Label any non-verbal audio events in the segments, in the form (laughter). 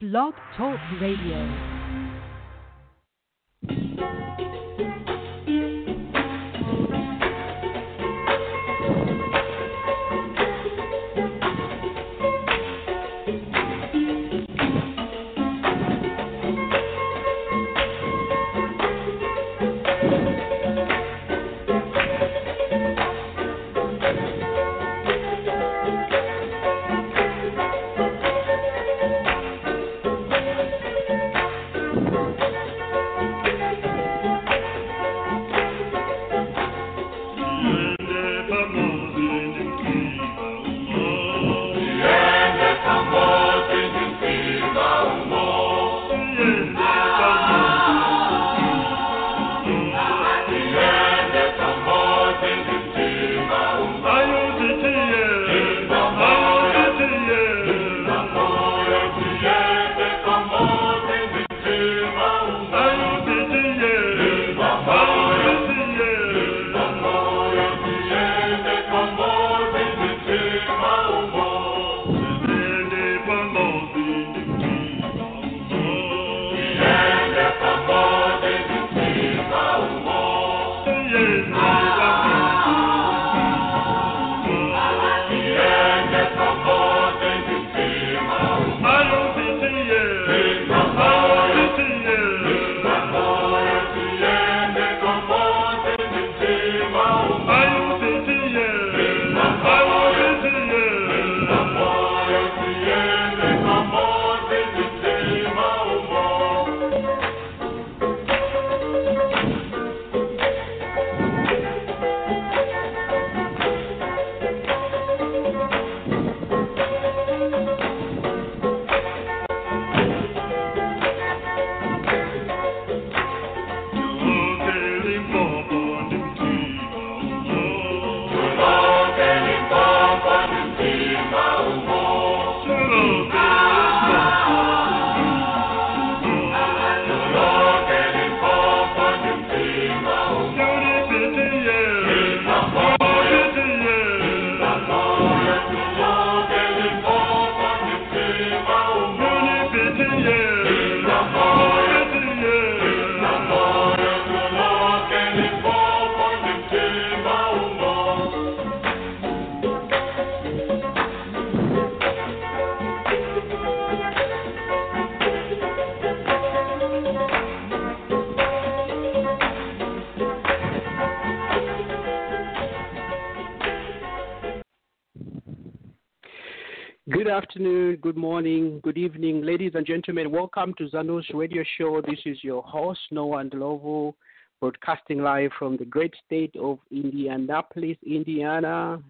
Blog Talk Radio. Gentlemen. Welcome to Zanus radio show. This is your host, Noah Ndlovu, broadcasting live from the great state of Indianapolis, Indiana.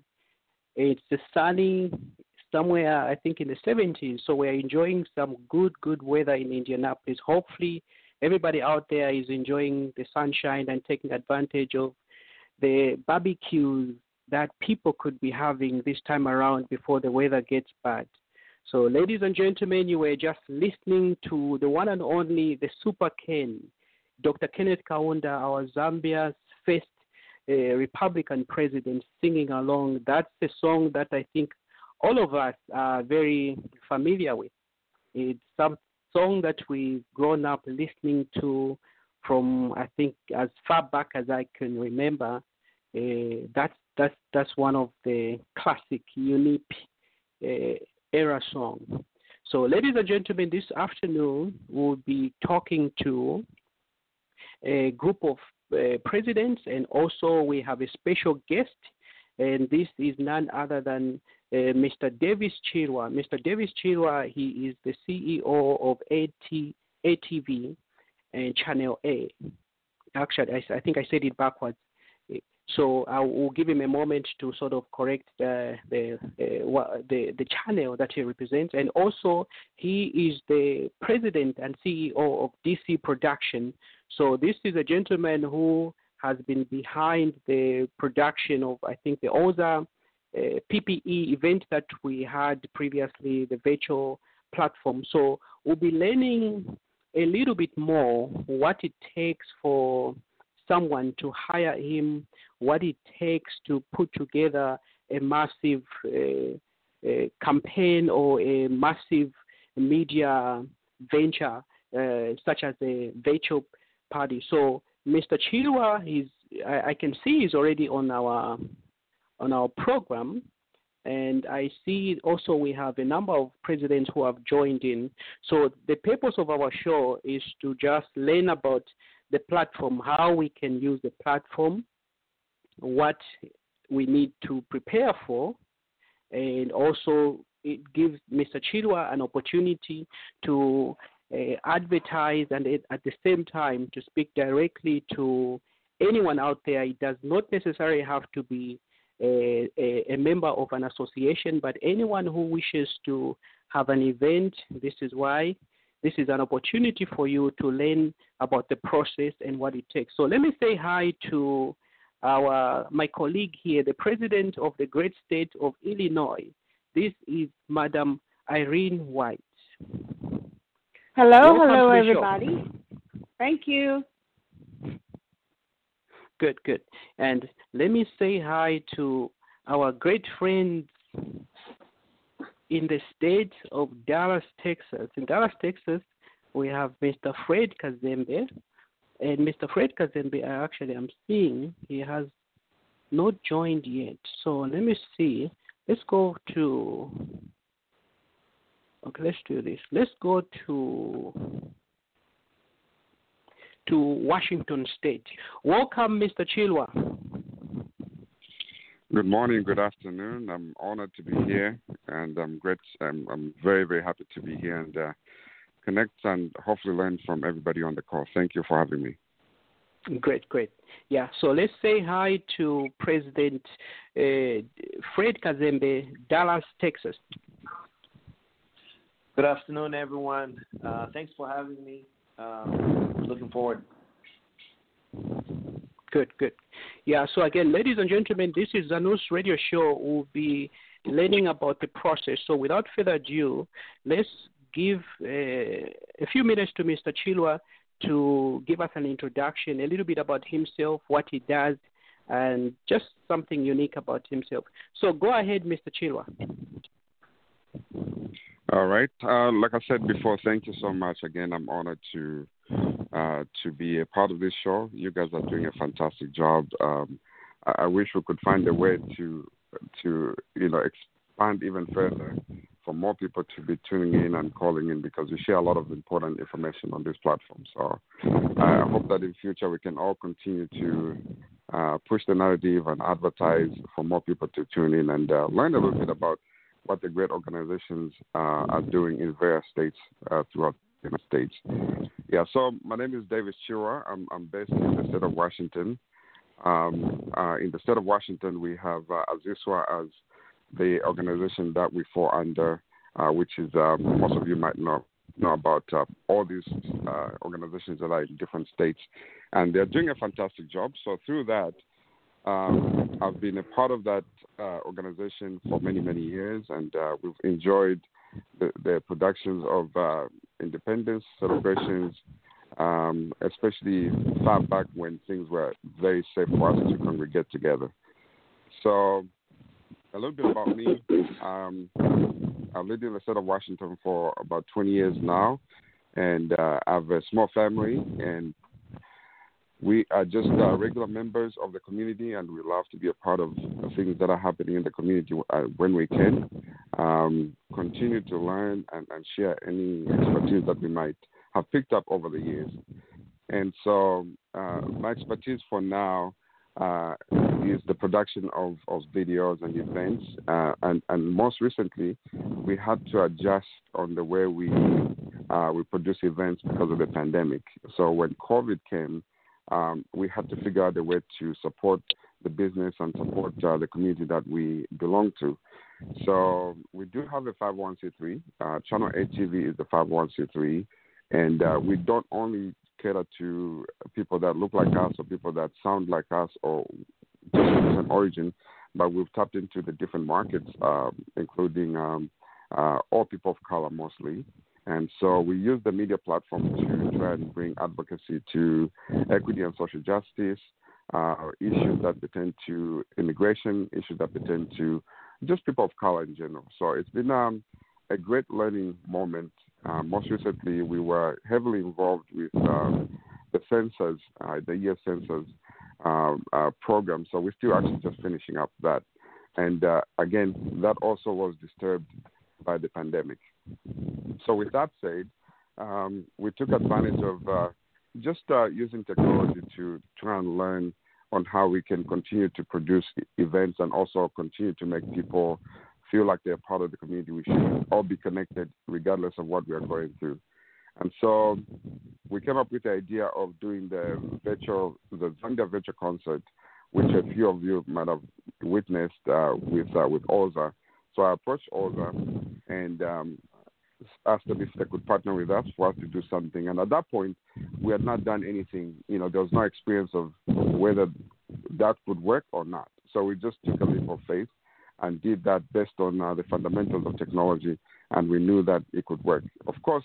It's sunny somewhere, I think, in the 70s. So we're enjoying some good, good weather in Indianapolis. Hopefully, everybody out there is enjoying the sunshine and taking advantage of the barbecues that people could be having this time around before the weather gets bad. So, ladies and gentlemen, you were just listening to the one and only, the Super Ken, Dr. Kenneth Kaunda, our Zambia's first uh, Republican president, singing along. That's the song that I think all of us are very familiar with. It's some song that we've grown up listening to from, I think, as far back as I can remember. Uh, that's that's that's one of the classic, unique uh, era song. So, ladies and gentlemen, this afternoon we'll be talking to a group of uh, presidents, and also we have a special guest, and this is none other than uh, Mr. Davies Chirwa. Mr. Davies Chirwa, he is the CEO of AT, ATV and Channel 8. Actually, I, I think I said it backwards. So I will give him a moment to sort of correct the the uh, the, the channel that he represents, and also he is the president and CEO of DC Production. So this is a gentleman who has been behind the production of I think the OZA uh, PPE event that we had previously, the virtual platform. So we'll be learning a little bit more what it takes for someone to hire him, what it takes to put together a massive uh, uh, campaign or a massive media venture uh, such as a virtual party. So Mr. Chirwa, is I, I can see he's already on our on our program. And I see also we have a number of presidents who have joined in. So the purpose of our show is to just learn about the platform, how we can use the platform, what we need to prepare for, and also it gives Mr. Chirwa an opportunity to uh, advertise and at the same time to speak directly to anyone out there. It does not necessarily have to be a, a, a, member of an association, but anyone who wishes to have an event, this is why. This is an opportunity for you to learn about the process and what it takes. So let me say hi to our my colleague here, the president of the great state of Illinois. This is Madam Irene White. Hello, Welcome hello everybody. Show. Thank you. Good, good. And let me say hi to our great friends in the state of Dallas, Texas. In Dallas, Texas, we have Mr. Fred Kazembe. And Mr. Fred Kazembe, I actually am seeing he has not joined yet. So let me see. Let's go to. Okay, let's do this. Let's go to to Washington State. Welcome, Mr. Chirwa. Good morning, good afternoon. I'm honored to be here, and I'm great. I'm, I'm very, very happy to be here and uh, connect and hopefully learn from everybody on the call. Thank you for having me. Great, great. Yeah, so let's say hi to President uh, Fred Kazembe, Dallas, Texas. Good afternoon, everyone. Uh, thanks for having me. Um, looking forward. Good, good. Yeah, so again, ladies and gentlemen, this is Zanus radio show. We'll be learning about the process. So without further ado, let's give uh, a few minutes to Mr. Chirwa to give us an introduction, a little bit about himself, what he does, and just something unique about himself. So go ahead, Mr. Chirwa. All right. Uh, like I said before, thank you so much. Again, I'm honored to uh, to be a part of this show. You guys are doing a fantastic job. Um, I, I, wish we could find a way to to you know expand even further for more people to be tuning in and calling in because we share a lot of important information on this platform. So I hope that in future we can all continue to uh, push the narrative and advertise for more people to tune in and uh, learn a little bit about what the great organizations uh, are doing in various states uh, United States. Yeah, so my name is Davies Chirwa. I'm, I'm based in the state of Washington. Um, uh, in the state of Washington, we have uh, Aziswa as the organization that we fall under, uh, which is um, most of you might know know about uh, all these uh, organizations that are in different states, and they're doing a fantastic job. So through that, um, I've been a part of that uh, organization for many, many years, and uh, we've enjoyed the, the productions of uh, independence celebrations, um, especially far back when things were very safe for us to congregate together. So, a little bit about me. Um, I've lived in the state of Washington for about 20 years now, and uh, I have a small family and we are just uh, regular members of the community, and we love to be a part of things that are happening in the community uh, when we can. Um, continue to learn and, and, share any expertise that we might have picked up over the years. And so, uh, my expertise for now uh, is the production of, of videos and events. Uh, and, and most recently, we had to adjust on the way we uh, we produce events because of the pandemic. So when COVID came, um, we had to figure out a way to support the business and support uh, the community that we belong to. So we do have a 501c3. Uh, Channel 8 TV is the 501c3, and uh, we don't only cater to people that look like us or people that sound like us or just an origin, but we've tapped into the different markets, uh, including um, uh, all people of color mostly. And so we use the media platform to and bring advocacy to equity and social justice, uh, issues that pertain to immigration, issues that pertain to just people of color in general. So it's been um, a great learning moment. Uh, most recently, we were heavily involved with um, the census, uh, the year census um, uh, program. So we're still actually just finishing up that. And uh, again, that also was disturbed by the pandemic. So, with that said, um, we took advantage of uh, just uh, using technology to try and learn on how we can continue to produce events and also continue to make people feel like they're part of the community. We should all be connected regardless of what we are going through. And so we came up with the idea of doing the virtual, the Zambia virtual concert, which a few of you might have witnessed uh, with uh, with Oza. So I approached Oza and um, asked them if they could partner with us for us to do something. And at that point, we had not done anything. You know, there was no experience of whether that could work or not. So we just took a leap of faith and did that based on uh, the fundamentals of technology, and we knew that it could work. Of course,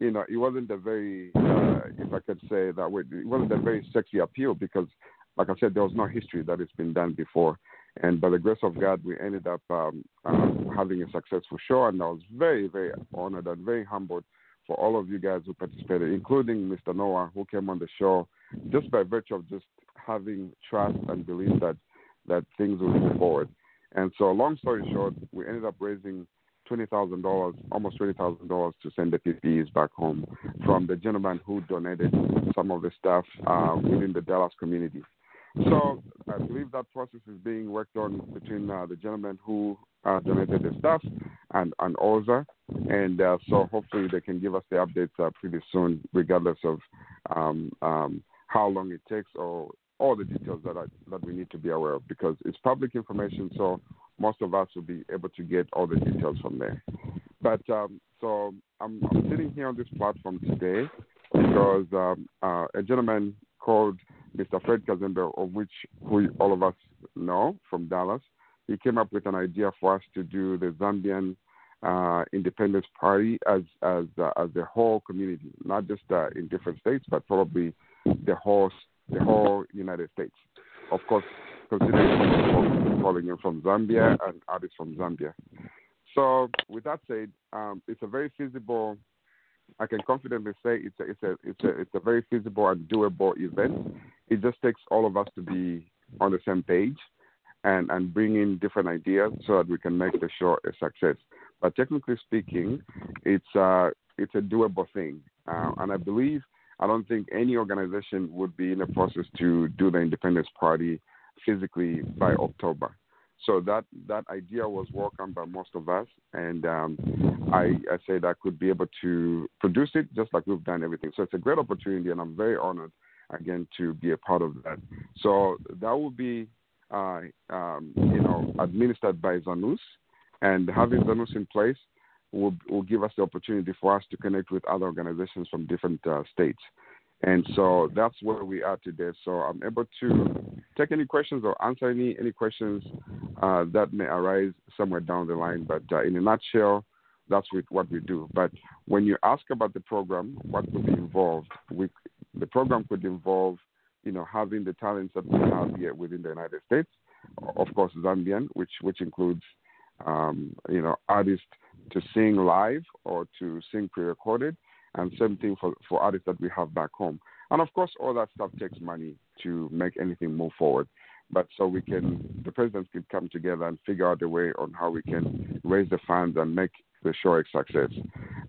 you know, it wasn't a very, uh, if I could say that way, it wasn't a very sexy appeal because, like I said, there was no history that it's been done before. And by the grace of God, we ended up um, um, having a successful show, and I was very, very honored and very humbled for all of you guys who participated, including Mr. Noah, who came on the show, just by virtue of just having trust and belief that that things will move forward. And so, long story short, we ended up raising twenty thousand dollars, almost twenty thousand dollars, to send the PPEs back home from the gentleman who donated some of the stuff uh, within the Dallas community. So I believe that process is being worked on between uh, the gentleman who uh, donated the stuff and and Oza, and uh, so hopefully they can give us the updates uh, pretty soon, regardless of um, um, how long it takes or all the details that I, that we need to be aware of because it's public information. So most of us will be able to get all the details from there. But um, so I'm, I'm, sitting here on this platform today because um, uh, a gentleman called Mr. Fred Kazembe, of which who all of us know from Dallas, he came up with an idea for us to do the Zambian uh, Independence Party as as uh, as the whole community, not just uh, in different states, but probably the whole the whole United States. Of course, considering calling in from Zambia and artists from Zambia. So, with that said, um, it's a very feasible. I can confidently say it's a, it's a it's a it's a very feasible and doable event. It just takes all of us to be on the same page and and bring in different ideas so that we can make the show a success. But technically speaking, it's uh it's a doable thing, uh, and I believe I don't think any organization would be in a process to do the Independence Party physically by October. So that that idea was welcomed by most of us, and um, I, I said I could be able to produce it just like we've done everything. So it's a great opportunity, and I'm very honored again to be a part of that. So that will be, uh, um, you know, administered by Zanus, and having Zanus in place will will give us the opportunity for us to connect with other organizations from different uh, states. And so that's where we are today. So I'm able to take any questions or answer any any questions uh, that may arise somewhere down the line. But uh, in a nutshell, that's what we do. But when you ask about the program, what could be involved? We, the program could involve, you know, having the talents that we have here within the United States. Of course, Zambian, which which includes, um, you know, artists to sing live or to sing pre-recorded and same thing for, for artists that we have back home. And of course, all that stuff takes money to make anything move forward. But so we can, the presidents can come together and figure out a way on how we can raise the funds and make the show a success.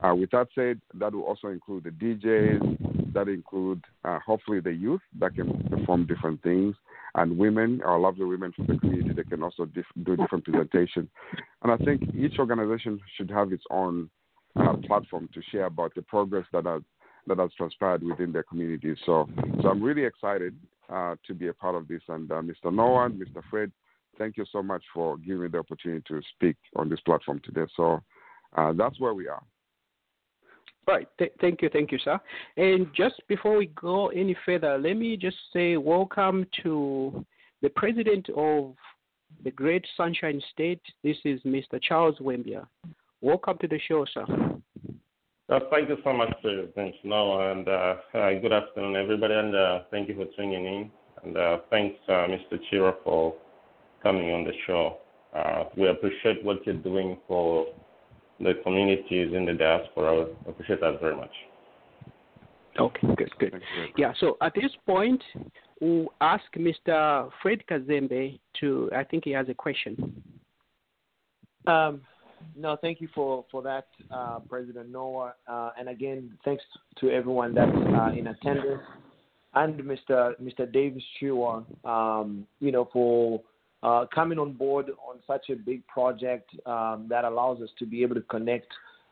Uh, with that said, that will also include the DJs, that include uh, hopefully the youth that can perform different things, and women, our lovely women from the community, they can also do different presentations. And I think each organization should have its own uh, platform to share about the progress that has that has transpired within their communities. So, so I'm really excited uh, to be a part of this. And uh, Mr. Noah, Mr. Fred, thank you so much for giving me the opportunity to speak on this platform today. So uh, that's where we are. Right. Th- thank you. Thank you, sir. And just before we go any further, let me just say welcome to the president of the Great Sunshine State. This is Mr. Charles Wembia. Welcome to the show, sir. Uh, thank you so much, President Noah, and uh, good afternoon, everybody, and uh, thank you for tuning in. And uh, thanks, uh, Mr. Chirwa, for coming on the show. Uh, we appreciate what you're doing for the communities in the diaspora. I appreciate that very much. Okay, good, good. Yeah, so at this point, we'll ask Mr. Fred Kazembe to, I think he has a question. Um, no, thank you for, for that, uh, President Noah. Uh, and again, thanks to everyone that's uh, in attendance and Mr. Mr. Davies Chirwa, um, you know, for uh, coming on board on such a big project um, that allows us to be able to connect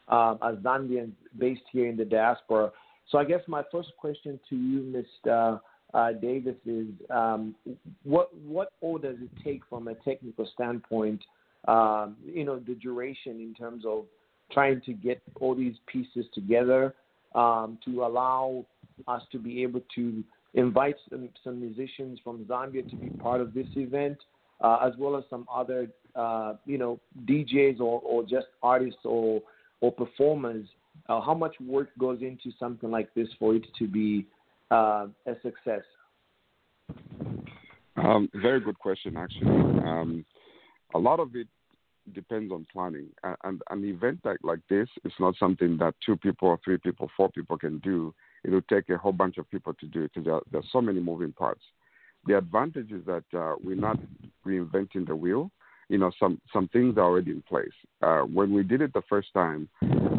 um, as Zambians based here in the diaspora. So I guess my first question to you, Mr. Uh, Davies, is um, what what all does it take from a technical standpoint? Um, you know, the duration in terms of trying to get all these pieces together um, to allow us to be able to invite some, some musicians from Zambia to be part of this event uh, as well as some other, uh, you know, DJs or, or just artists or or performers. Uh, how much work goes into something like this for it to be uh, a success? Um, very good question, actually. Um, a lot of it depends on planning, and, and an event like, like this is not something that two people, or three people, four people can do. It will take a whole bunch of people to do it because there, there are so many moving parts. The advantage is that uh, we're not reinventing the wheel. You know, some some things are already in place. Uh, when we did it the first time,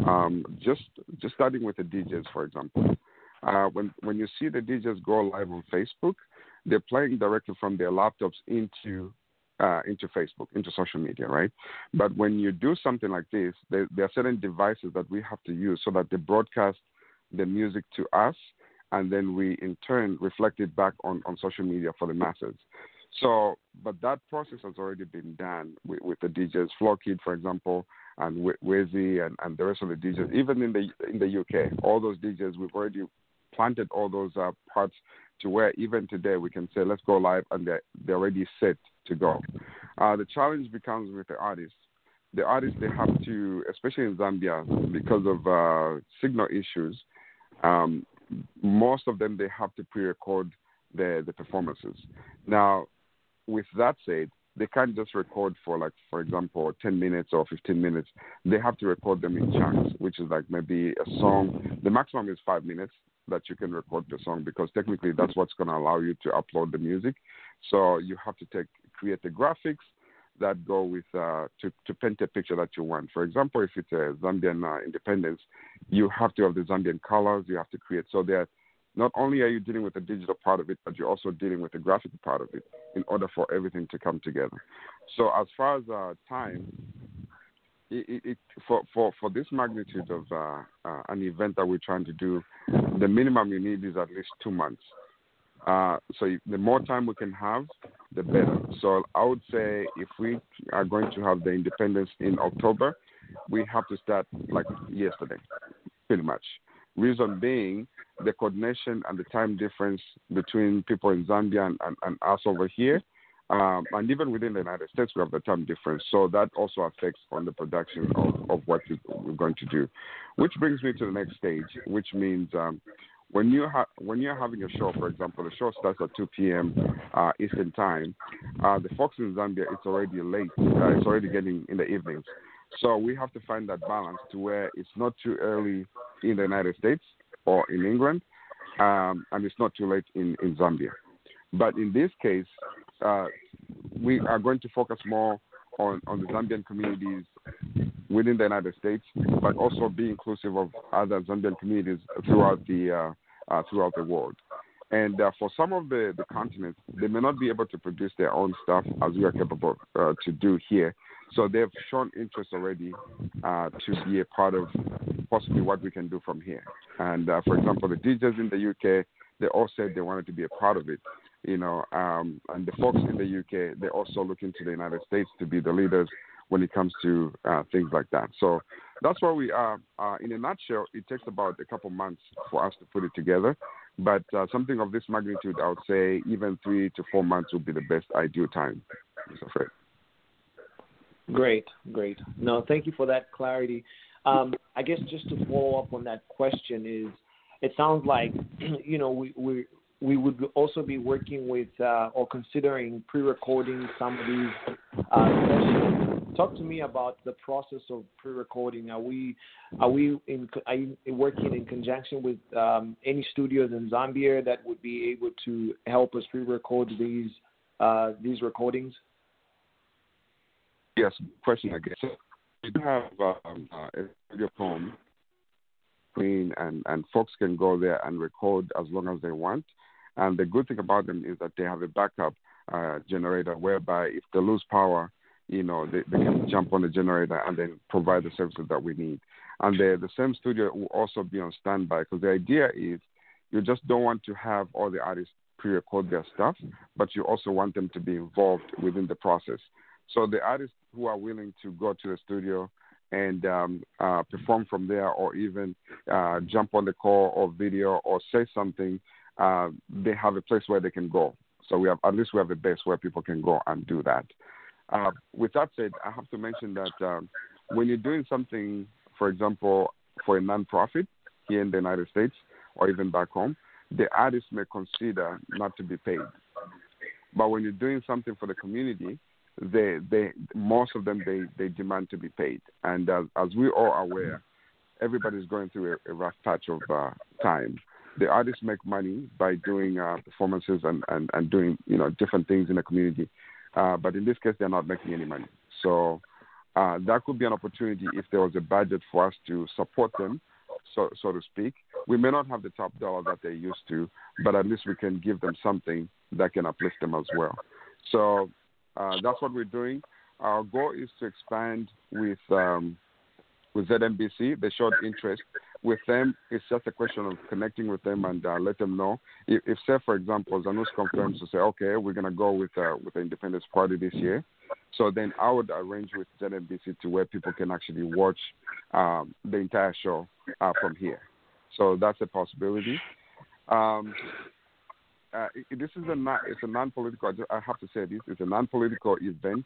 um, just just starting with the DJs, for example, uh, when when you see the DJs go live on Facebook, they're playing directly from their laptops into uh, into Facebook, into social media, right? But when you do something like this, there, there, are certain devices that we have to use so that they broadcast the music to us and then we in turn reflect it back on, on social media for the masses. So, but that process has already been done with, with the DJs, Floor Kid, for example, and Wizzy and, and the rest of the DJs. Even in the in the UK, all those DJs, we've already planted all those uh, parts to where even today we can say, let's go live, and they're, they're already set to go. Uh, the challenge becomes with the artists. The artists, they have to, especially in Zambia, because of uh, signal issues, um, most of them they have to pre-record the the performances. Now, with that said, they can't just record for like, for example, 10 minutes or 15 minutes. They have to record them in chunks, which is like maybe a song. The maximum is five minutes that you can record the song because technically that's what's going to allow you to upload the music. So you have to take create the graphics that go with uh, to to paint a picture that you want. For example, if it's a Zambian uh, independence, you have to have the Zambian colors. You have to create so that not only are you dealing with the digital part of it, but you're also dealing with the graphic part of it in order for everything to come together. So as far as uh, time, it, it, for, for, for this magnitude of uh, uh, an event that we're trying to do, the minimum you need is at least two months. Uh, so the more time we can have, the better. So I would say if we are going to have the independence in October, we have to start like yesterday, pretty much. Reason being the coordination and the time difference between people in Zambia and, and, and us over here. Um, and even within the United States, we have the time difference. So that also affects on the production of, of what we're going to do. Which brings me to the next stage, which means um, when you ha- when you're having a show, for example, the show starts at 2 p.m. Uh, Eastern time. Uh, the folks in Zambia, it's already late. Uh, it's already getting in the evenings. So we have to find that balance to where it's not too early in the United States or in England, um, and it's not too late in, in Zambia. But in this case, uh, we are going to focus more on, on the Zambian communities within the United States, but also be inclusive of other Zambian communities throughout the uh, throughout the world. And uh, for some of the, the continents, they may not be able to produce their own stuff as we are capable uh, to do here. So they've shown interest already uh, to be a part of possibly what we can do from here. And uh, for example, the DJs in the UK, they all said they wanted to be a part of it. you know, um, and the folks in the UK, they're also looking to the United States to be the leaders when it comes to uh, things like that. So that's where we are. Uh, in a nutshell, it takes about a couple months for us to put it together. But uh, something of this magnitude, I would say even three to four months would be the best ideal time, Mr. Fred. Great, great. No, thank you for that clarity. Um, I guess just to follow up on that question is, it sounds like (clears throat) you know we we we would also be working with uh, or considering pre-recording some of these uh, sessions. Talk to me about the process of pre-recording. Are we are we in are working in conjunction with um, any studios in Zambia that would be able to help us pre-record these uh, these recordings? Yes, question I guess. We do have um, uh, a studio home, Queen, and and folks can go there and record as long as they want. And the good thing about them is that they have a backup uh, generator whereby if they lose power, you know, they, they can jump on the generator and then provide the services that we need. And the, the same studio will also be on standby because the idea is you just don't want to have all the artists pre-record their stuff, but you also want them to be involved within the process. So the artists who are willing to go to the studio and um, uh, perform from there, or even uh, jump on the call or video or say something uh, they have a place where they can go. So we have at least we have a base where people can go and do that. Uh, with that said, I have to mention that um, when you're doing something, for example, for a nonprofit here in the United States or even back home, the artist may consider not to be paid. But when you're doing something for the community, they, they, most of them, they, they demand to be paid. And as, as we all are aware, everybody's going through a, a rough patch of uh, time the artists make money by doing uh, performances and, and, and doing you know different things in the community. Uh, but in this case, they're not making any money. So uh, that could be an opportunity if there was a budget for us to support them, so so to speak. We may not have the top dollar that they used to, but at least we can give them something that can uplift them as well. So uh, that's what we're doing. Our goal is to expand with um, with ZNBC. They showed interest with them. It's just a question of connecting with them and uh, let them know. If, if, say, for example, Zanus confirms to say, okay, we're going to go with uh, with the Independence Party this year, so then I would arrange with ZNBC to where people can actually watch um, the entire show uh, from here. So that's a possibility. Um, uh, this is a non, it's a non-political. I have to say this: it's a non-political event,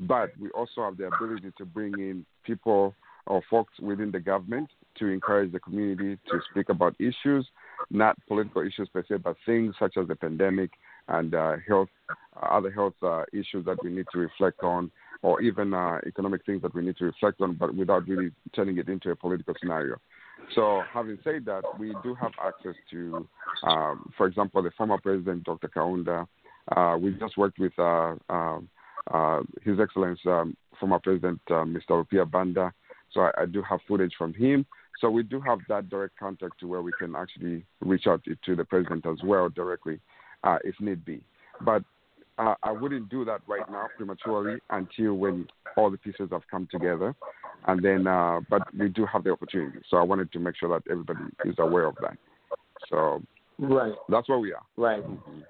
but we also have the ability to bring in people or folks within the government to encourage the community to speak about issues, not political issues per se, but things such as the pandemic and uh, health, uh, other health uh, issues that we need to reflect on, or even uh, economic things that we need to reflect on, but without really turning it into a political scenario. So, having said that, we do have access to, um, for example, the former president, Dr. Kaunda. Uh, we just worked with um, His Excellency, um, former President Mr. Rupia Banda so I, I, do have footage from him. So we do have that direct contact to where we can actually reach out to, to the president as well directly, uh, if need be. But uh, I wouldn't do that right now prematurely until when all the pieces have come together, and then. Uh, but we do have the opportunity, so I wanted to make sure that everybody is aware of that. So right, that's where we are. Right. Mm-hmm.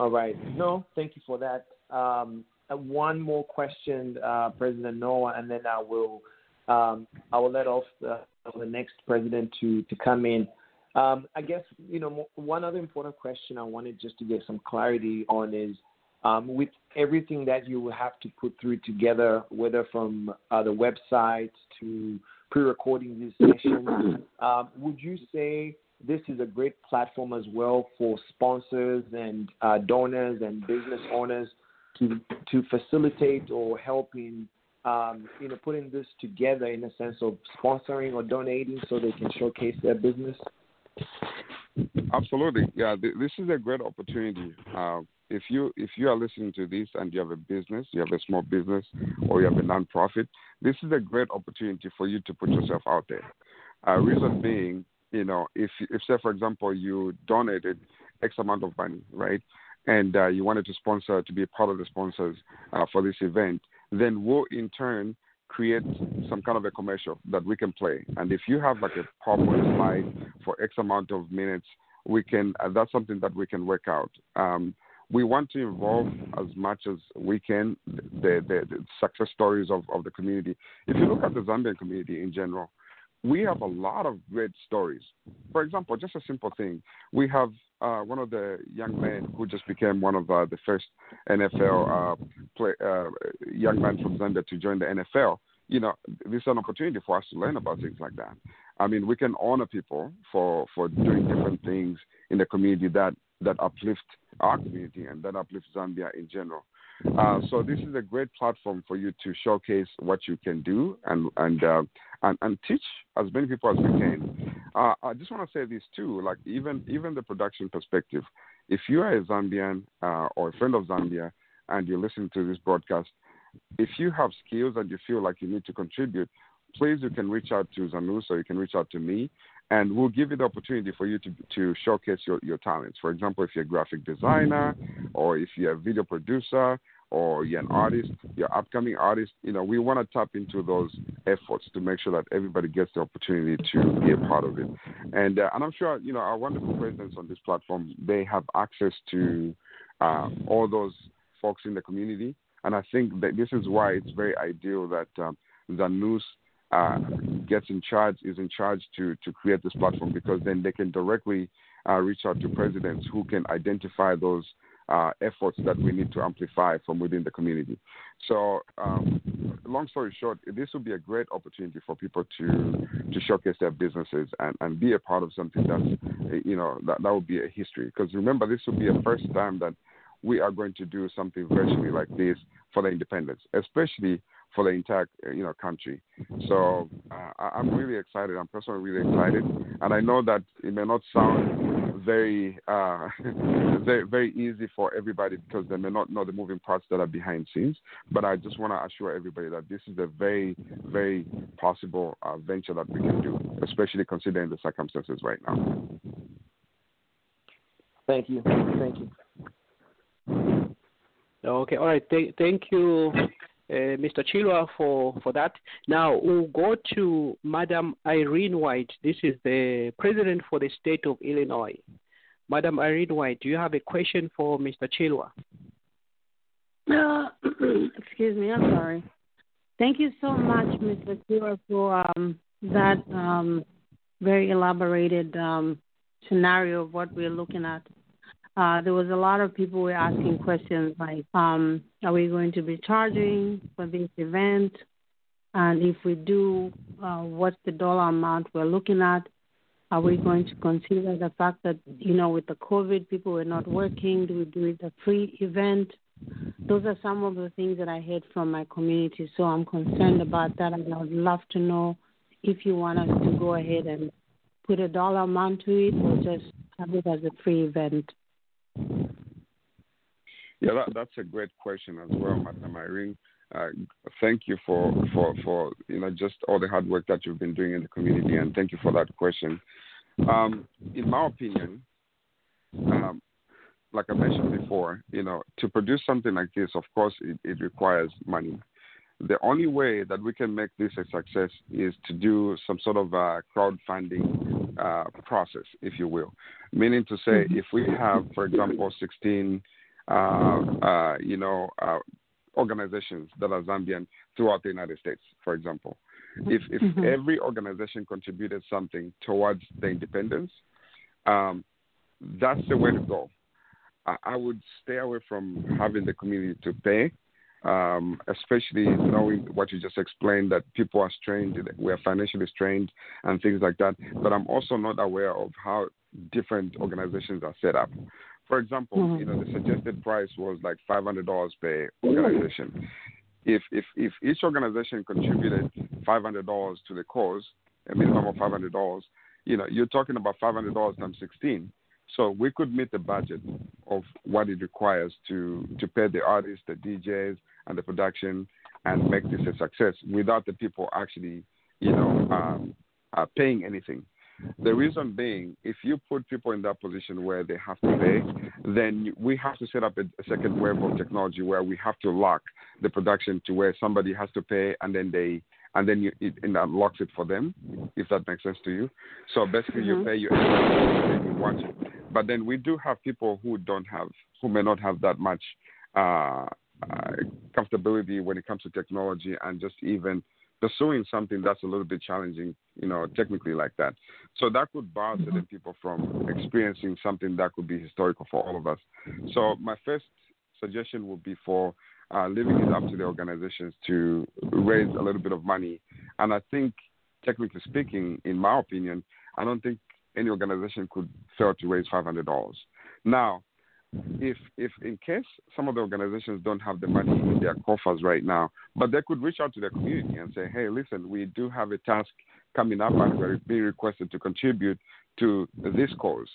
All right. No, thank you for that. Um, one more question, uh, President Noah, and then I will um, I will let off the, the, next president to, to come in. Um, I guess, you know, one other important question I wanted just to get some clarity on is um, with everything that you will have to put through together, whether from uh, the website to pre-recording these sessions, (coughs) um, would you say this is a great platform as well for sponsors and uh, donors and business owners to to facilitate or help in um, you know, putting this together in a sense of sponsoring or donating so they can showcase their business? Absolutely, yeah. Th- this is a great opportunity. Uh, if you if you are listening to this and you have a business, you have a small business, or you have a nonprofit, this is a great opportunity for you to put yourself out there. Uh, reason being, you know, if if say for example you donated X amount of money, right, and uh, you wanted to sponsor to be a part of the sponsors uh, for this event, then we'll in turn create some kind of a commercial that we can play. And if you have like a PowerPoint slide for X amount of minutes we can. Uh, that's something that we can work out. Um, we want to involve as much as we can the, the, the, success stories of, of the community. If you look at the Zambian community in general, we have a lot of great stories. For example, just a simple thing. We have uh, one of the young men who just became one of uh, the first NFL uh, play, uh, young men from Zambia to join the NFL. You know, this is an opportunity for us to learn about things like that. I mean, we can honor people for, for doing different things in the community that, that uplift our community and that uplift Zambia in general. Uh, so this is a great platform for you to showcase what you can do and and uh, and, and teach as many people as we can. Uh, I just want to say this too, like even even the production perspective. If you are a Zambian uh, or a friend of Zambia and you're listening to this broadcast, if you have skills and you feel like you need to contribute, please you can reach out to Zanu, or you can reach out to me and we'll give you the opportunity for you to, to showcase your, your talents. For example, if you're a graphic designer or if you're a video producer or you're an artist, you're upcoming artist, you know, we want to tap into those efforts to make sure that everybody gets the opportunity to be a part of it. And, uh, and I'm sure, you know, our wonderful presidents on this platform, they have access to uh, all those folks in the community. And I think that this is why it's very ideal that um, Zanus uh, gets in charge is in charge to to create this platform because then they can directly uh, reach out to presidents who can identify those uh, efforts that we need to amplify from within the community. So, um, long story short, this would be a great opportunity for people to to showcase their businesses and, and be a part of something that's, you know, that, that would be a history. Because remember, this will be a first time that we are going to do something virtually like this for the independence, especially for the entire you know country. So uh, I'm really excited. I'm personally really excited, and I know that it may not sound very uh, (laughs) very very easy for everybody because they may not know the moving parts that are behind scenes. But I just want to assure everybody that this is a very very possible uh, venture that we can do, especially considering the circumstances right now. Thank you. Thank you. Okay. All right. Th- thank you, uh, Mr. Chirwa, for, for that. Now we'll go to Madam Irene White. This is the president for the state of Illinois. Madam Irene White, do you have a question for Mr. Chirwa? Uh, (clears throat) excuse me, I'm sorry. Thank you so much, Mr. Chirwa, for um, that um, very elaborated um, scenario of what we're looking at uh, there was a lot of people were asking questions like, um, are we going to be charging for this event? And if we do, uh, what's the dollar amount we're looking at? Are we going to consider the fact that, you know, with the COVID, people were not working? Do we do it a free event? Those are some of the things that I heard from my community. So I'm concerned about that. And I would love to know if you want us to go ahead and put a dollar amount to it or just have it as a free event. Yeah, that, that's a great question as well, Madam Irene. Uh, thank you for, for, for you know just all the hard work that you've been doing in the community, and thank you for that question. Um, in my opinion, um, like I mentioned before, you know, to produce something like this, of course, it, it requires money. The only way that we can make this a success is to do some sort of a crowdfunding uh, process, if you will. Meaning to say, mm-hmm. if we have, for example, 16 uh, uh, you know, uh, organizations that are Zambian throughout the United States, for example. If, if mm-hmm. every organization contributed something towards the independence, um, that's the way to go. I, I, would stay away from having the community to pay, um, especially knowing what you just explained that people are strained, we are financially strained, and things like that. But I'm also not aware of how different organizations are set up. For example, mm-hmm. you know, the suggested price was like five hundred dollars per organization. If if if each organization contributed five hundred dollars to the cause, a minimum of five hundred dollars, you know, you're talking about five hundred dollars times sixteen. So we could meet the budget of what it requires to to pay the artists, the DJs, and the production, and make this a success without the people actually, you know, um, uh, paying anything. The reason being, if you put people in that position where they have to pay, then we have to set up a, second wave of technology where we have to lock the production to where somebody has to pay and then they and then you, it, and unlocks it for them, if that makes sense to you. So basically, mm-hmm. you pay your you watch it. But then we do have people who don't have, who may not have that much uh, uh, comfortability when it comes to technology and just even pursuing something that's a little bit challenging, you know, technically like that. So that could bar certain mm-hmm. people from experiencing something that could be historical for all of us. So my first suggestion would be for uh, leaving it up to the organizations to raise a little bit of money. And I think, technically speaking, in my opinion, I don't think any organization could fail to raise $500. Now, if if in case some of the organizations don't have the money in their coffers right now, but they could reach out to their community and say, hey, listen, we do have a task coming up and we're being requested to contribute to this cause.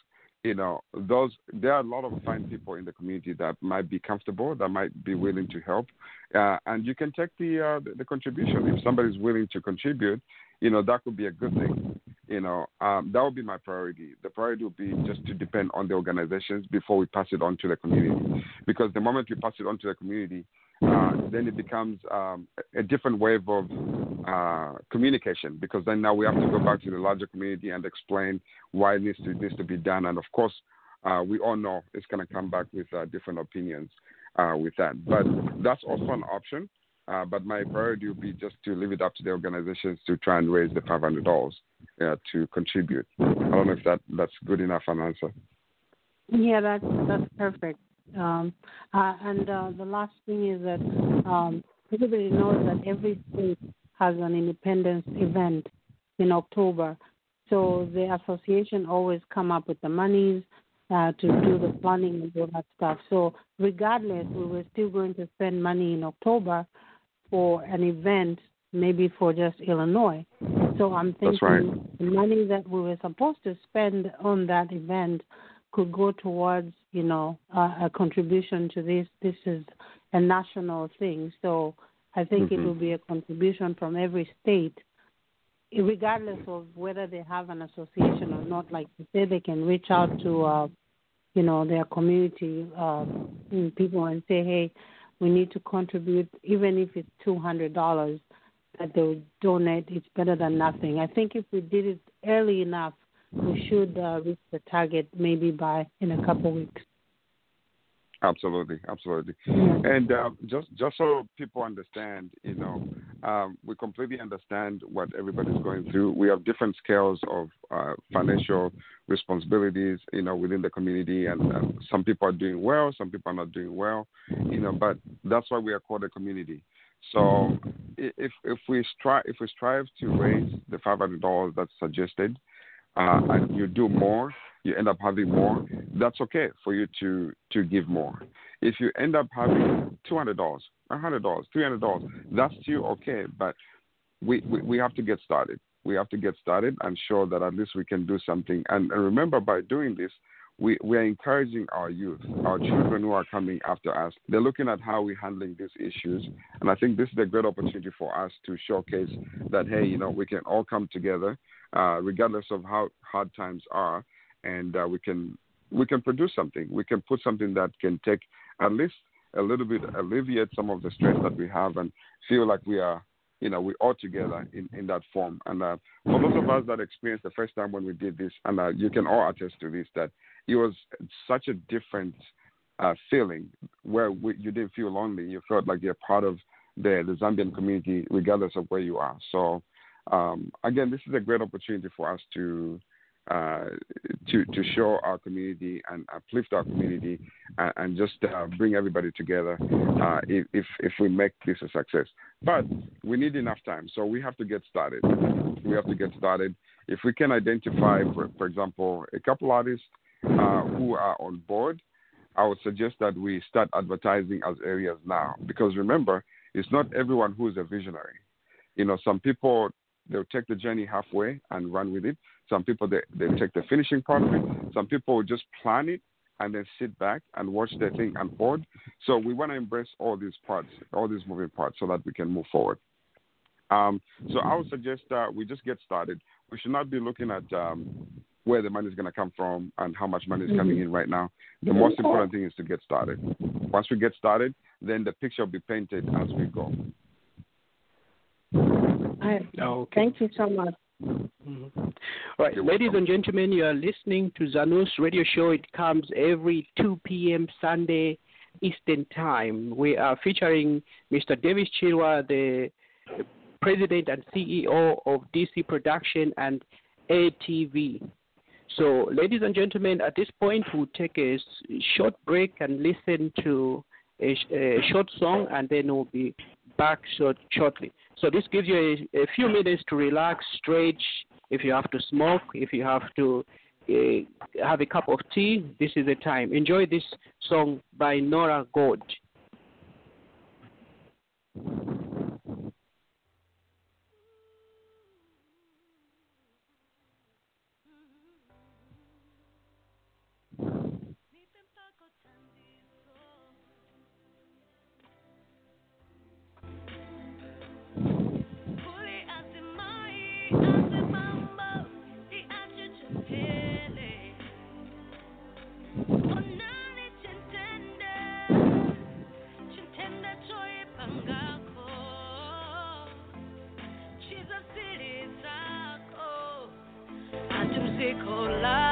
You know, those there are a lot of fine people in the community that might be comfortable, that might be willing to help, uh, and you can take the, uh, the the contribution if somebody's willing to contribute. You know, that could be a good thing you know, um, that would be my priority. The priority would be just to depend on the organizations before we pass it on to the community. Because the moment we pass it on to the community, uh, then it becomes um, a different wave of uh, communication. Because then now we have to go back to the larger community and explain why it needs to, needs to be done. And of course, uh, we all know it's going to come back with uh, different opinions uh, with that. But that's also an option. Uh, but my priority would be just to leave it up to the organizations to try and raise the five hundred dollars uh, to contribute. I don't know if that that's good enough an answer. Yeah, that's that's perfect. Um, uh, and uh, the last thing is that um, everybody knows that every state has an independence event in October. So the association always come up with the monies uh, to do the planning and all that stuff. So regardless, we were still going to spend money in October for an event, maybe for just Illinois. So I'm thinking right. the money that we were supposed to spend on that event could go towards, you know, a contribution to this. This is a national thing, so I think mm-hmm. it will be a contribution from every state, regardless of whether they have an association or not. Like you say, they can reach out to, uh, you know, their community uh, people and say, hey we need to contribute, even if it's two hundred dollars that they donate. It's better than nothing. I think if we did it early enough, we should uh, reach the target maybe by in a couple of weeks. Absolutely, absolutely. And uh, just just so people understand, you know, um, we completely understand what everybody's going through. We have different scales of uh, financial responsibilities, you know, within the community, and uh, some people are doing well, some people are not doing well, you know. But that's why we are called a community. So if if we strive if we strive to raise the five hundred dollars that's suggested, uh, and you do more, you end up having more, that's okay for you to to give more. If you end up having two hundred dollars, hundred dollars, three hundred dollars, that's still okay. But we, we we have to get started. We have to get started and show that at least we can do something. And, and remember, by doing this, we, we are encouraging our youth, our children who are coming after us. They're looking at how we're handling these issues. And I think this is a great opportunity for us to showcase that, hey, you know, we can all come together, uh, regardless of how hard times are, and uh, we can we can produce something. We can put something that can take at least a little bit alleviate some of the stress that we have and feel like we are you know, we're all together in, in that form. And uh, for those of us that experienced the first time when we did this, and uh, you can all attest to this, that it was such a different uh, feeling where we, you didn't feel lonely. You felt like you're part of the, the Zambian community, regardless of where you are. So, um, again, this is a great opportunity for us to uh, to to show our community and uplift our community and, and just uh, bring everybody together uh, if, if if we make this a success. But we need enough time, so we have to get started. We have to get started. If we can identify, for, for example, a couple artists uh, who are on board, I would suggest that we start advertising as areas now because remember, it's not everyone who is a visionary. You know, some people they'll take the journey halfway and run with it. Some people they, they take the finishing part of it. Some people will just plan it and then sit back and watch the thing unfold. So we want to embrace all these parts, all these moving parts, so that we can move forward. Um, so I would suggest that we just get started. We should not be looking at um, where the money is going to come from and how much money is coming mm-hmm. in right now. The most important thing is to get started. Once we get started, then the picture will be painted as we go. I, okay. Thank you so much. Mm-hmm. All right, ladies and gentlemen, you are listening to Zanus Radio Show. It comes every 2 p.m. Sunday Eastern Time. We are featuring Mr. Davies Chirwa, the president and CEO of DC Production and ATV. So, ladies and gentlemen, at this point, we'll take a short break and listen to a, a short song, and then we'll be back short, shortly. So, this gives you a, a, few minutes to relax, stretch. If you have to smoke, if you have to uh, have a cup of tea, this is the time. Enjoy this song by Nora Gold. Yeah,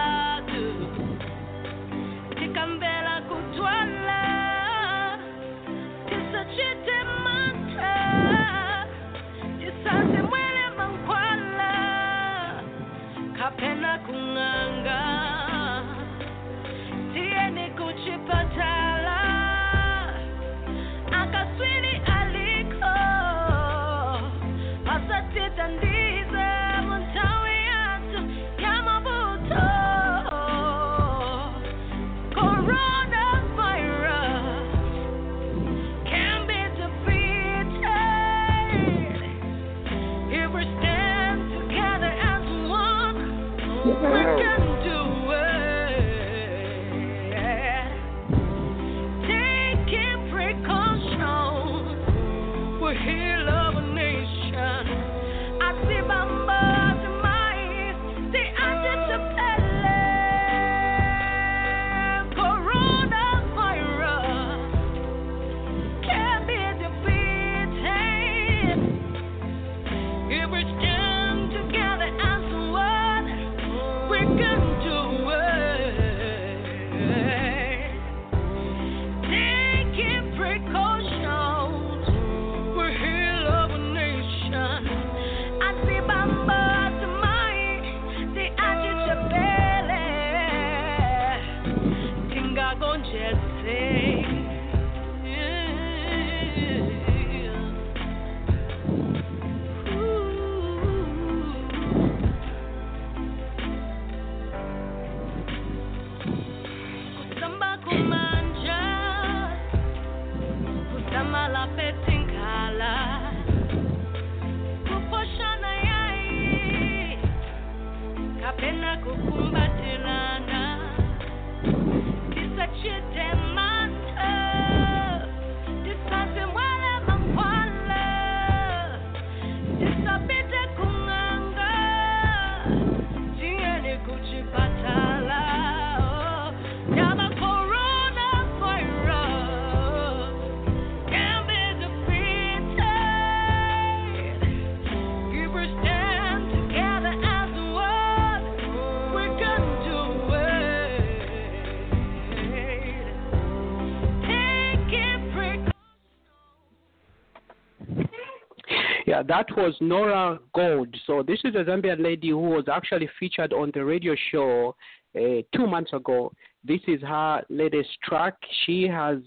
that was Nora Gold. So this is a Zambian lady who was actually featured on the radio show uh, two months ago. This is her latest track. She has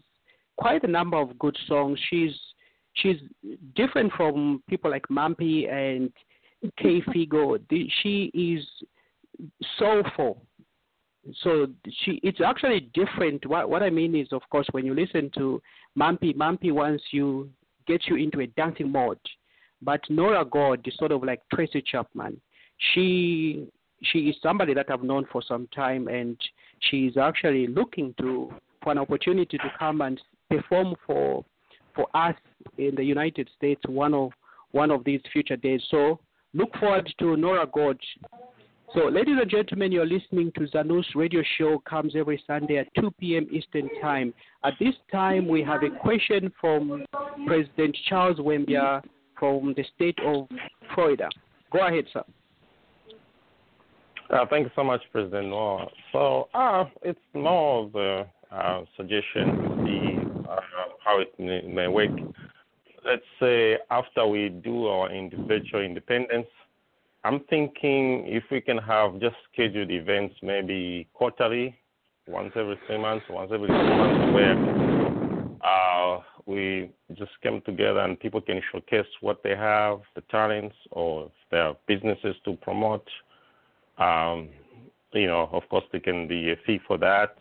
quite a number of good songs. She's she's different from people like Mampi and K Figo. She is soulful. So she it's actually different. What what I mean is, of course, when you listen to Mampi, Mampi wants you gets you into a dancing mode but Nora Gold is sort of like Tracy Chapman. She she is somebody that I've known for some time, and she is actually looking to for an opportunity to come and perform for for us in the United States one of one of these future days. So look forward to Nora Gold. So, ladies and gentlemen, you're listening to Zanus Radio Show. Comes every Sunday at 2 p.m. Eastern Time. At this time, we have a question from President Charles Wembia from the state of Florida. Go ahead, sir. Uh, thank you so much, President Noah. So uh, it's more of a uh, suggestion to see uh, how it may, may work. Let's say after we do our individual independence, I'm thinking if we can have just scheduled events, maybe quarterly, once every three months, once every two months, where we just come together and people can showcase what they have, the talents, or their businesses to promote um, you know, of course, there can be a fee for that.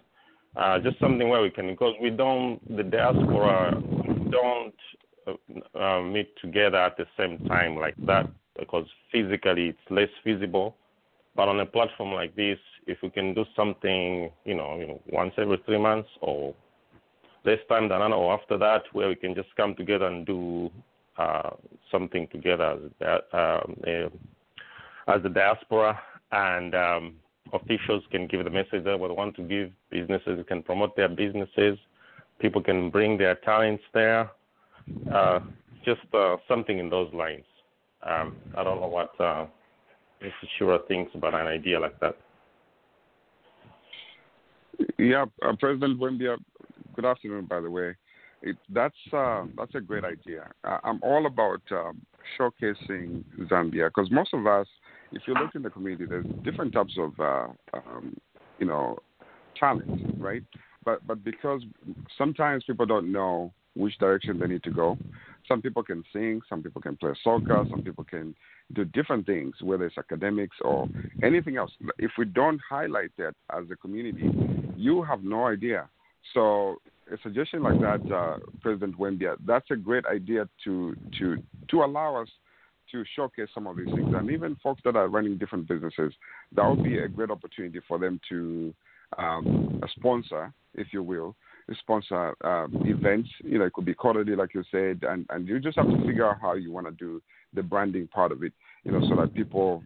Uh, just something where we can, because we don't, the diaspora don't uh, uh, meet together at the same time like that, because physically it's less feasible. But on a platform like this, if we can do something, you know, you know once every three months or less time than an or after that, where we can just come together and do uh, something together as, um, as the diaspora and um, officials can give the message that they want to give. Businesses can promote their businesses. People can bring their talents there. Uh, just uh, something in those lines. Um, I don't know what uh, Mr. Chirwa thinks about an idea like that. Yeah, uh, President Wembia, good afternoon, by the way. It, that's uh, that's a great idea. I'm all about um, showcasing Zambia because most of us if you look in the community, there's different types of, uh, um, you know, talent, right? But but because sometimes people don't know which direction they need to go. Some people can sing, some people can play soccer, some people can do different things, whether it's academics or anything else. If we don't highlight that as a community, you have no idea. So a suggestion like that, uh, President Wembia, that's a great idea to to to allow us to showcase some of these things. And even folks that are running different businesses, that would be a great opportunity for them to um, sponsor, if you will, sponsor um, events. You know, it could be quarterly, like you said, and, and you just have to figure out how you want to do the branding part of it, you know, so that people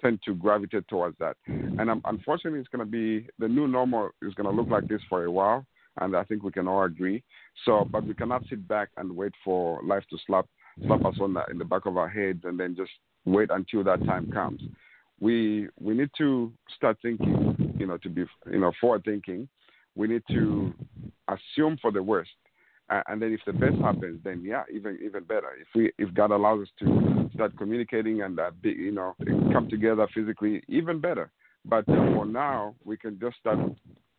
tend to gravitate towards that. And um, unfortunately, it's going to be the new normal is going to look like this for a while. And I think we can all agree. So, but we cannot sit back and wait for life to slap slap us on the, in the back of our heads and then just wait until that time comes. We we need to start thinking, you know, to be you know forward thinking. We need to assume for the worst, uh, and then if the best happens, then yeah, even even better. If we if God allows us to start communicating and uh, be, you know come together physically, even better. But for now, we can just start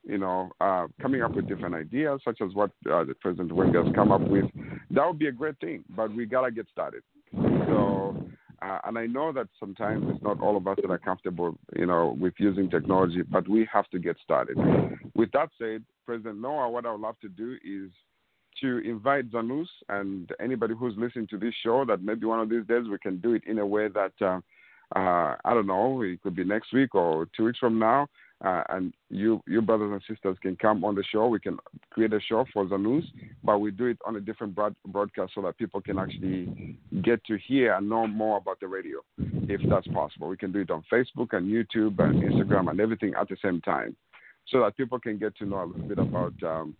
you know, uh, coming up with different ideas, such as what uh, the President Wembia has come up with, that would be a great thing. But we gotta get started. So, uh, and I know that sometimes it's not all of us that are comfortable, you know, with using technology, but we have to get started. With that said, President Noah, what I would love to do is to invite Zanus and anybody who's listening to this show that maybe one of these days we can do it in a way that. Uh, uh, I don't know, it could be next week or two weeks from now, uh, and you, you brothers and sisters can come on the show. We can create a show for the news, but we do it on a different broad, broadcast so that people can actually get to hear and know more about the radio, if that's possible. We can do it on Facebook and YouTube and Instagram and everything at the same time, so that people can get to know a little bit about um,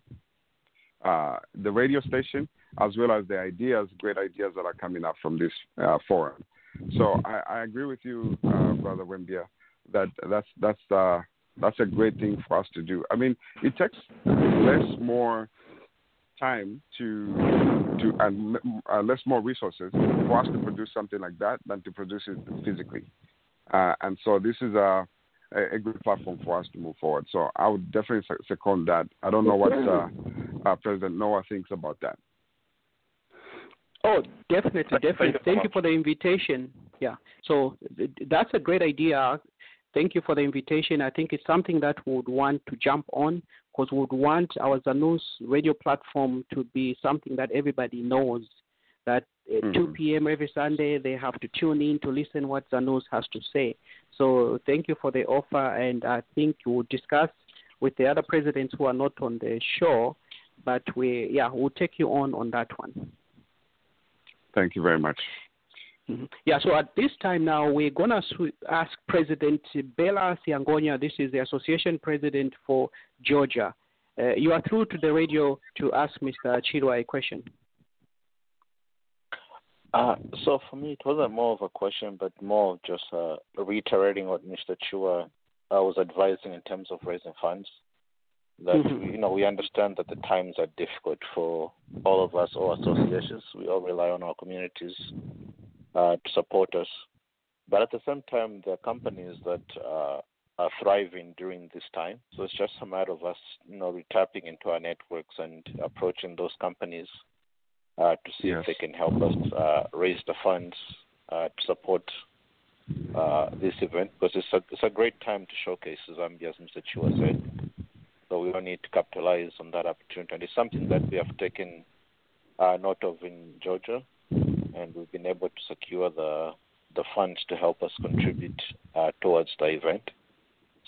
uh, the radio station as well as the ideas, great ideas that are coming up from this uh, forum. So I, I, agree with you, uh, Brother Wembia, that that's that's uh, that's a great thing for us to do. I mean, it takes less more time to to and uh, less more resources for us to produce something like that than to produce it physically. Uh, and so this is a, a good platform for us to move forward. So I would definitely second that. I don't know what uh, uh, President Noah thinks about that. Oh, definitely, definitely. Thank you for the invitation. Yeah, so that's a great idea thank you for the invitation. I think it's something that we would want to jump on because we would want our Zanus radio platform to be something that everybody knows. That at mm-hmm. 2 p.m. every Sunday they have to tune in to listen what Zanus has to say. So thank you for the offer, and I think we'll discuss with the other presidents who are not on the show. But we, yeah, we'll take you on on that one. Thank you very much. Mm-hmm. Yeah, so at this time now, we're going to ask President Bella Siangonia, this is the association president for Georgia. Uh, you are through to the radio to ask Mr. Chirwa a question. Uh, so for me, it wasn't more of a question, but more of just uh, reiterating what Mr. Chirwa uh, was advising in terms of raising funds. That Mhm. you know we understand that the times are difficult for all of us, all associations. We all rely on our communities to support us, but at the same time, there are companies that uh, are thriving during this time. So it's just a matter of us, you know, tapping into our networks and approaching those companies uh, to see Yes. if they can help us uh, raise the funds uh, to support uh, this event because it's a it's a great time to showcase Zambia, as Mr. Chirwa said. So we all need to capitalize on that opportunity. And it's something that we have taken uh, note of in Georgia, and we've been able to secure the the funds to help us contribute uh, towards the event.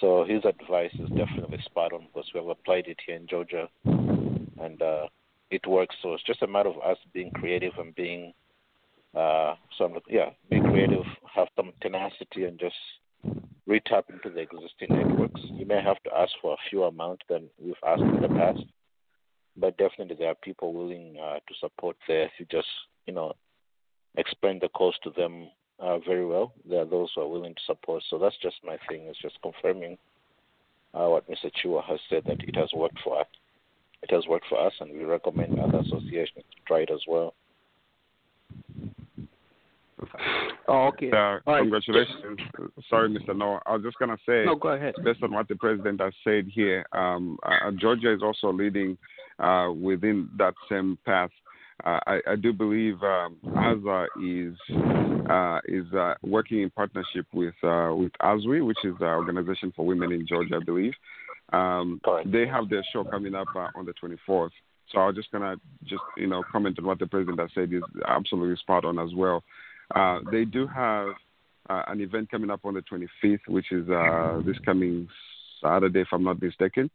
So his advice is definitely spot on because we have applied it here in Georgia, and uh, it works. So it's just a matter of us being creative and being, uh, some yeah, be creative, have some tenacity, and just retap into the existing networks. You may have to ask for a few amount than we've asked in the past, but definitely there are people willing uh, to support there. If you just you know explain the cost to them uh, very well, there are those who are willing to support. So that's just my thing. It's just confirming uh, what Mr. Chirwa has said that it has worked for us. It has worked for us, and we recommend other associations to try it as well. Oh, okay. Uh, All right. congratulations. Sorry, Mr. Noah. I was just going to say, No, go ahead. based on what the president has said here, um, uh, Georgia is also leading uh, within that same path. Uh, I, I do believe um, ASA is uh, is uh, working in partnership with uh, with ASWI, which is the Organization for Women in Georgia, I believe. Um, they have their show coming up uh, on the 24th. So I'm just gonna just you know comment on what the president has said is absolutely spot on as well. Uh, they do have uh, an event coming up on the 25th, which is uh, this coming Saturday, if I'm not mistaken.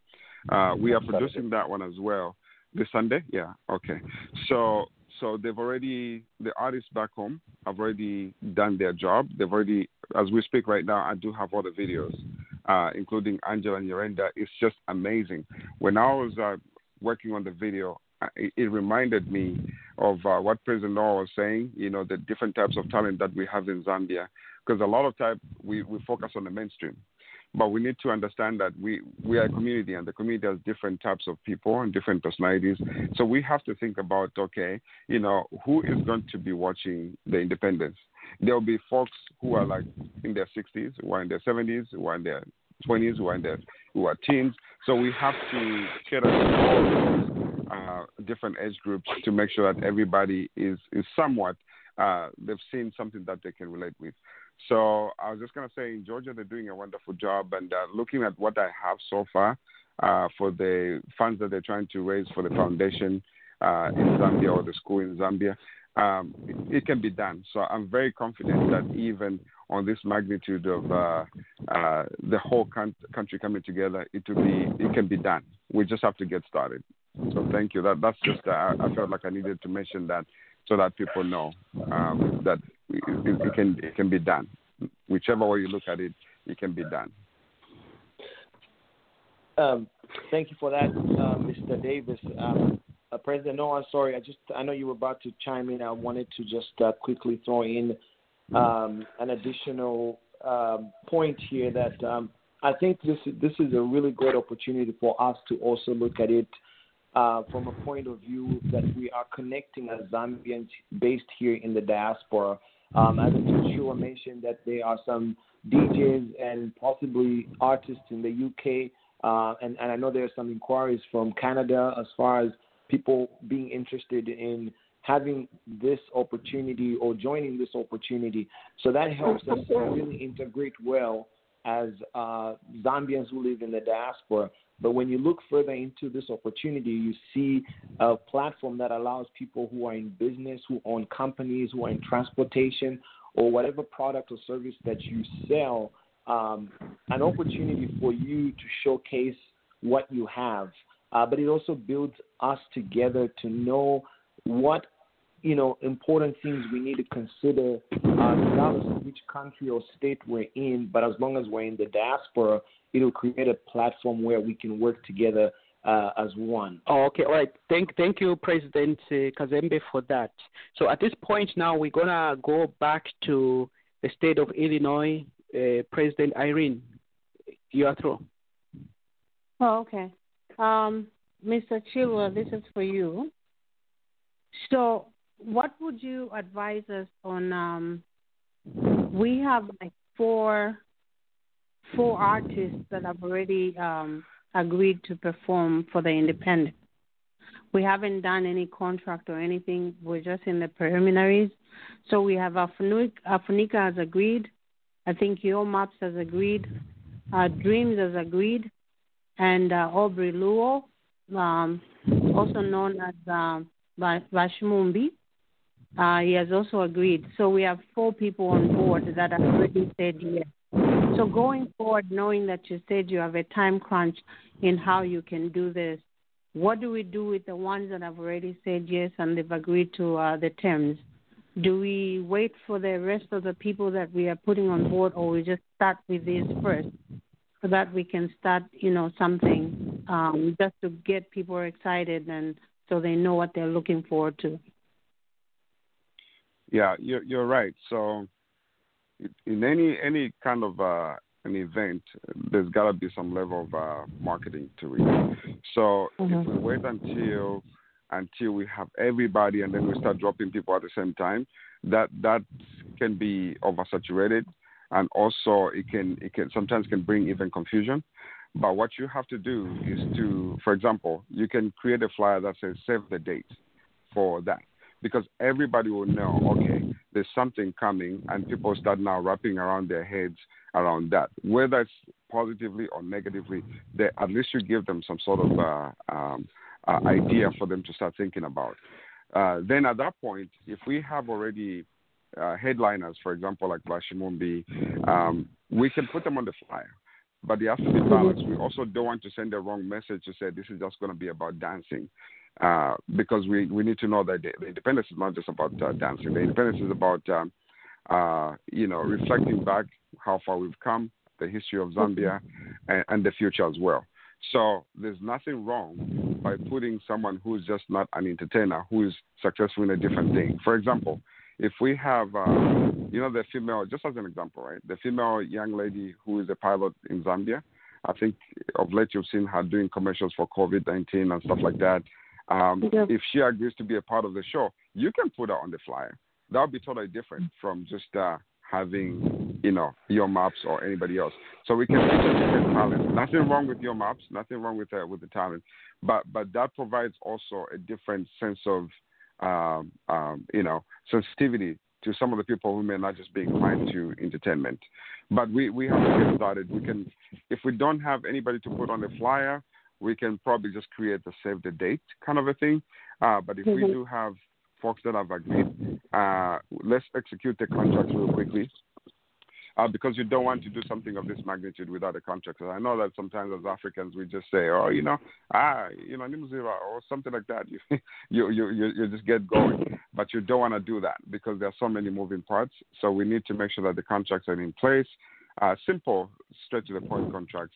Uh, we are producing that one as well. This Sunday, yeah, okay. So so they've already the artists back home have already done their job. They've already, as we speak right now, I do have all the videos, uh, including Angela and Yorenda. It's just amazing. When I was uh, working on the video, it, it reminded me of uh, what President Noah was saying. You know, the different types of talent that we have in Zambia, because a lot of time we, we focus on the mainstream. But we need to understand that we, we are a community and the community has different types of people and different personalities. So we have to think about, okay, you know, who is going to be watching the independence? There will be folks who are like in their 60s, who are in their 70s, who are in their 20s, who are in their, who are teens. So we have to cater to all those uh, different age groups to make sure that everybody is, is somewhat, uh, they've seen something that they can relate with. So I was just going to say, in Georgia, they're doing a wonderful job. And uh, looking at what I have so far uh, for the funds that they're trying to raise for the foundation uh, in Zambia or the school in Zambia, um, it, it, can be done. So I'm very confident that even on this magnitude of uh, uh, the whole con- country coming together, it will be it can be done. We just have to get started. So thank you. That that's just uh, I, I felt like I needed to mention that so that people know um, that it, it, can it can be done. Whichever way you look at it, it can be done. Um, thank you for that, uh, Mr. Davies. Um, uh, President Noah, sorry, I just I know you were about to chime in. I wanted to just uh, quickly throw in um, an additional um, point here that um, I think this this is a really great opportunity for us to also look at it uh, from a point of view that we are connecting as Zambians based here in the diaspora. Um, as Chirwa mentioned, that there are some DJs and possibly artists in the UK, uh, and, and I know there are some inquiries from Canada as far as people being interested in having this opportunity or joining this opportunity. So that helps us really integrate well as uh, Zambians who live in the diaspora. But when you look further into this opportunity, you see a platform that allows people who are in business, who own companies, who are in transportation, or whatever product or service that you sell, um, an opportunity for you to showcase what you have. Uh, but it also builds us together to know what you know important things we need to consider, uh, regardless of which country or state we're in. But as long as we're in the diaspora, it'll create a platform where we can work together uh, as one. Oh, okay, all right. Thank, thank you, President uh, Kazembe, for that. So at this point now, we're gonna go back to the state of Illinois. Uh, President Irene, you are through. Oh, okay. Um, Mr. Chirwa, this is for you. So, what would you advise us on? Um, we have like four four artists that have already um, agreed to perform for the independent. We haven't done any contract or anything. We're just in the preliminaries. So we have Afunika has agreed. I think Yo Maps has agreed. Uh, Drimz has agreed. And uh, Aubrey Luo, um, also known as uh, Vashmumbi, uh, he has also agreed. So we have four people on board that have already said yes. So going forward, knowing that you said you have a time crunch in how you can do this, what do we do with the ones that have already said yes and they've agreed to uh, the terms? Do we wait for the rest of the people that we are putting on board, or we just start with these first, so that we can start, you know, something um, just to get people excited and so they know what they're looking forward to? Yeah, you're, you're right. So in any any kind of uh, an event, there's got to be some level of uh, marketing to it. So mm-hmm. if we wait until until we have everybody and then we start dropping people at the same time, that that can be oversaturated, and also it can it can sometimes can bring even confusion. But what you have to do is to, for example, you can create a flyer that says save the date for that because everybody will know, okay, there's something coming, and people start now wrapping around their heads around that. Whether it's positively or negatively, they, at least you give them some sort of uh, um, uh, idea for them to start thinking about. Uh, then at that point, if we have already uh, headliners, for example, like Bashimumbi, um, we can put them on the flyer but they have to be balanced. We also don't want to send the wrong message to say this is just going to be about dancing. Uh, because we, we need to know that the, the, independence is not just about uh, dancing. The independence is about, um, uh, you know, reflecting back how far we've come, the history of Zambia, and, and, the future as well. So there's nothing wrong by putting someone who's just not an entertainer, who is successful in a different thing. For example, if we have, uh, you know, the female, just as an example, right, the female young lady who is a pilot in Zambia, I think of late you've seen her doing commercials for COVID 19 and stuff like that. Um, yeah. If she agrees to be a part of the show, you can put her on the flyer. That would be totally different from just uh, having, you know, Yo Maps or anybody else. So we can feature different talent. Nothing wrong with Yo Maps. Nothing wrong with uh, with the talent, but but that provides also a different sense of, um, um, you know, sensitivity to some of the people who may not just be inclined to entertainment. But we, we have to get started. We can, if we don't have anybody to put on the flyer, we can probably just create a save the date kind of a thing. Uh, but if mm-hmm. we do have folks that have agreed, uh, let's execute the contracts real quickly. Uh, because you don't want to do something of this magnitude without a contract. I know that sometimes as Africans we just say, oh, you know, ah, you know, Nimzira or something like that. (laughs) You, you, you, you just get going, but you don't want to do that because there are so many moving parts. So we need to make sure that the contracts are in place. Uh, simple, straight to the point contracts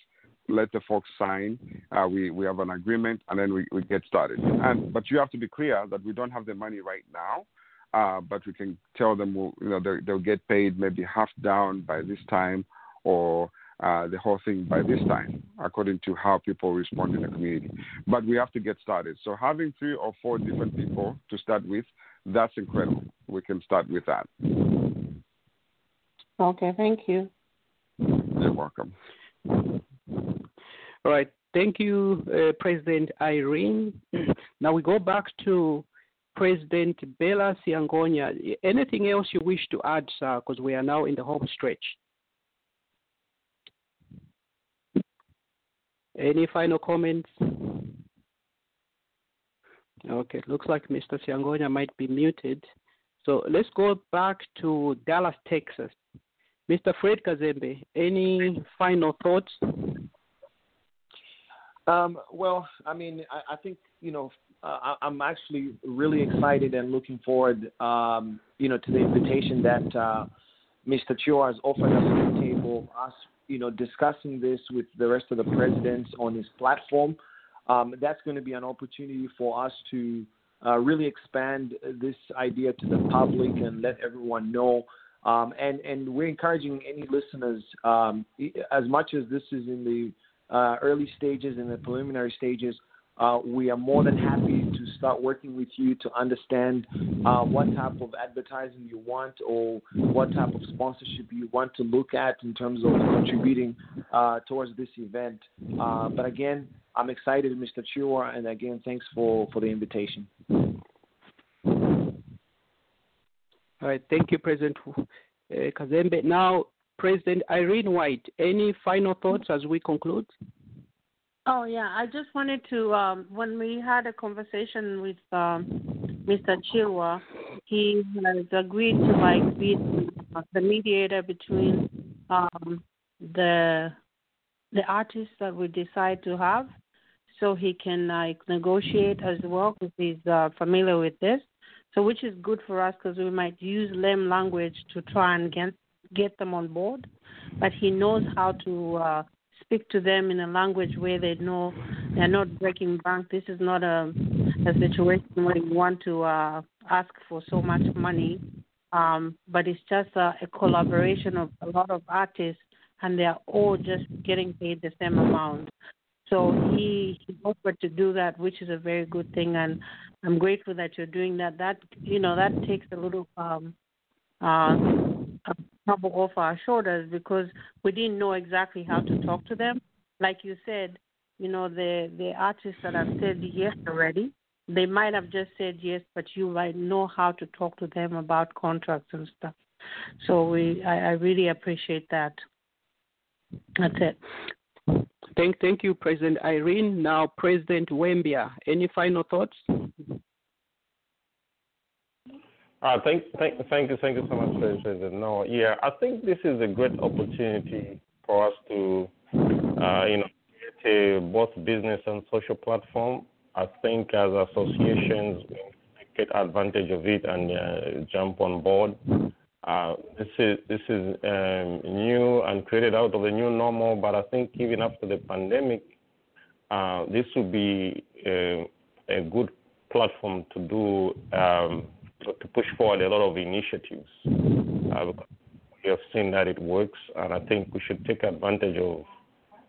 let the folks sign. Uh, we we have an agreement, and then we, we get started. And but you have to be clear that we don't have the money right now. Uh, but we can tell them, we'll, you know, they'll get paid maybe half down by this time, or uh, the whole thing by this time, according to how people respond in the community. But we have to get started. So having three or four different people to start with, that's incredible. We can start with that. Okay, thank you. You're welcome. All right. Thank you, uh, President Irene. (clears throat) now we go back to President Bella Siangonya. Anything else you wish to add, sir? Because we are now in the home stretch. Any final comments? Okay, looks like Mr. Siangonya might be muted. So let's go back to Dallas, Texas. Mr. Fred Kazembe, any final thoughts? Um, well, I mean, I, I think you know uh, I'm actually really excited and looking forward, um, you know, to the invitation that uh, Mr. Chirwa has offered us on the table. Us, you know, discussing this with the rest of the presidents on his platform. um, that's going to be an opportunity for us to uh, really expand this idea to the public and let everyone know. Um, and and we're encouraging any listeners, um, as much as this is in the uh, early stages, in the preliminary stages, uh, we are more than happy to start working with you to understand uh, what type of advertising you want or what type of sponsorship you want to look at in terms of contributing uh, towards this event. Uh, but again, I'm excited, Mr. Chirwa, and again, thanks for, for the invitation. All right, thank you, President Kazembe. Now, President Irene White, any final thoughts as we conclude? Oh yeah, I just wanted to um, when we had a conversation with um, Mr. Chirwa, he has agreed to like be the mediator between um, the the artists that we decide to have, so he can like negotiate as well because he's uh, familiar with this. So which is good for us because we might use lame language to try and get get them on board, but he knows how to. Uh, speak to them in a language where they know they're not breaking bank. This is not a, a situation where you want to uh, ask for so much money, um, but it's just a, a collaboration of a lot of artists, and they are all just getting paid the same amount. So he, he offered to do that, which is a very good thing, and I'm grateful that you're doing that. That you know that takes a little um, uh, trouble off our shoulders because we didn't know exactly how to talk to them. Like you said, you know, the the artists that have said yes already, they might have just said yes, but you might know how to talk to them about contracts and stuff. So we, I, I really appreciate that. That's it. Thank, thank you, President Irene. Now, President Wembia, any final thoughts? Uh, thank, thank, thank you, thank you so much, President. No, yeah, I think this is a great opportunity for us to, uh, you know, create both business and social platform. I think as associations, get advantage of it and uh, jump on board. Uh, this is this is um, new and created out of the new normal, but I think even after the pandemic, uh, this will be a, uh, a good platform to do. Um, to push forward a lot of initiatives. We have seen that it works, and I think we should take advantage of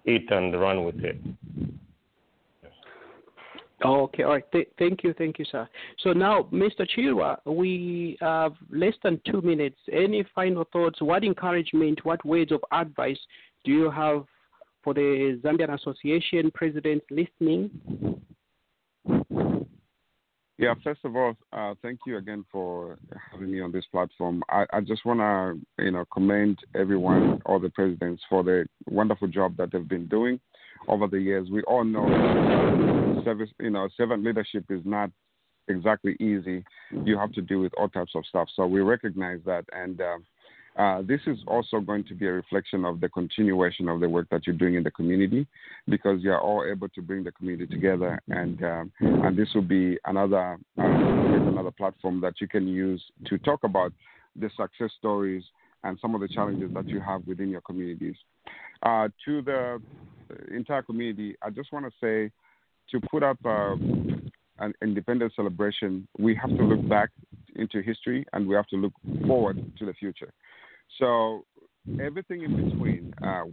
it and run with it. Okay, all right. Th- thank you, thank you, sir. So now, Mr. Chirwa, we have less than two minutes. Any final thoughts? What encouragement, what words of advice do you have for the Zambian Association presidents listening? Yeah, first of all, uh, thank you again for having me on this platform. I, I just want to, you know, commend everyone, all the presidents, for the wonderful job that they've been doing over the years. We all know service, you know, servant leadership is not exactly easy. You have to deal with all types of stuff. So we recognize that, and uh, uh, this is also going to be a reflection of the continuation of the work that you're doing in the community, because you're all able to bring the community together, and um, and this will be another uh, another platform that you can use to talk about the success stories and some of the challenges that you have within your communities. Uh, to the entire community, I just want to say to put up uh, an independence celebration, we have to look back into history and we have to look forward to the future. So everything in between, uh,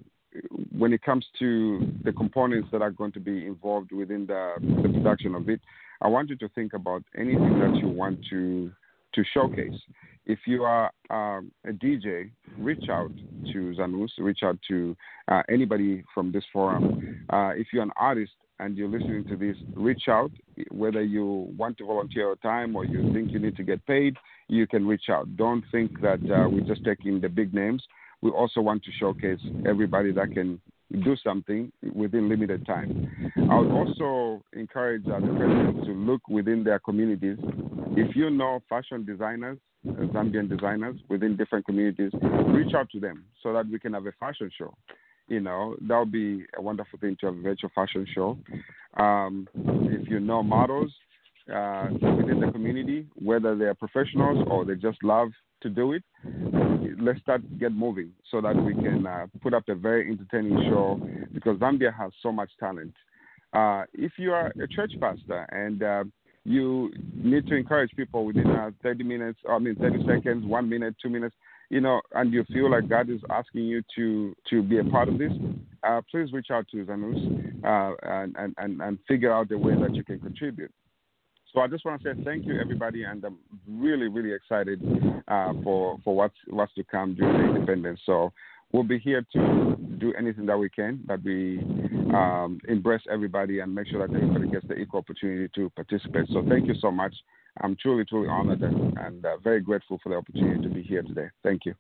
when it comes to the components that are going to be involved within the, the production of it, I want you to think about anything that you want to to showcase. If you are um, a DJ, reach out to Zanus, reach out to uh, anybody from this forum. Uh, if you're an artist, and you're listening to this, reach out. Whether you want to volunteer your time or you think you need to get paid, you can reach out. Don't think that uh, we're just taking the big names. We also want to showcase everybody that can do something within limited time. I would also encourage uh, the presidents to look within their communities. If you know fashion designers, Zambian designers within different communities, reach out to them so that we can have a fashion show you know, that would be a wonderful thing to have a virtual fashion show. Um, if you know models uh, within the community, whether they're professionals or they just love to do it, let's start get moving so that we can uh, put up a very entertaining show because Zambia has so much talent. uh, if you are a church pastor and uh, you need to encourage people within uh, 30 minutes, I mean 30 seconds, one minute, two minutes, you know, and you feel like God is asking you to to be a part of this, uh, please reach out to Zanus uh, and, and, and figure out the way that you can contribute. So I just want to say thank you, everybody, and I'm really, really excited uh, for for what's what's to come during the independence. So we'll be here to do anything that we can, that we um, embrace everybody and make sure that everybody gets the equal opportunity to participate. So thank you so much. I'm truly, truly honored and, and uh, very grateful for the opportunity to be here today. Thank you.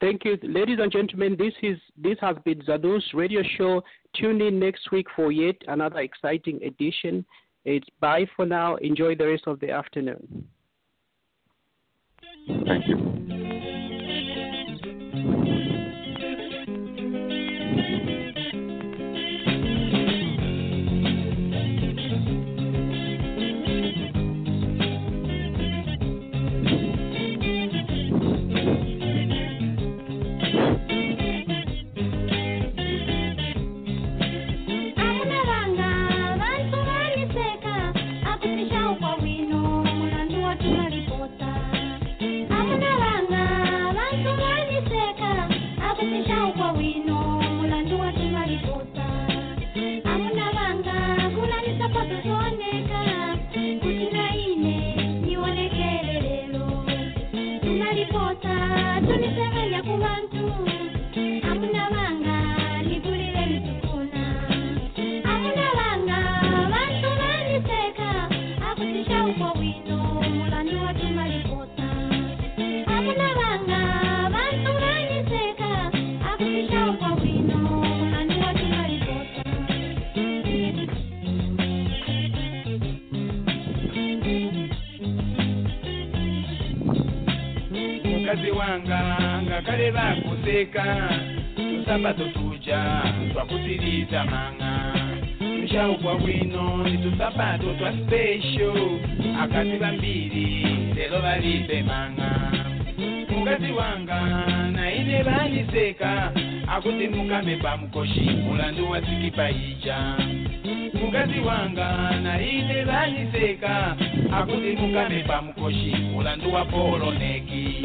Thank you, ladies and gentlemen. This is this has been Zanus Radio Show. Tune in next week for yet another exciting edition. It's bye for now. Enjoy the rest of the afternoon. Thank you. Mukazi wanga nga kale bakuseka. Tusabato tuja twakutiriza manga. Tushauka bwino ni tusabato twa special. Akati bambiri lero balipe manga. Mukazi wanga naine baniseka akuti mukame pamukoshi mulandu wa sikipa ija mukazi wanga naine baniseka akuti mukame pamukoshi mulandu wa poloneki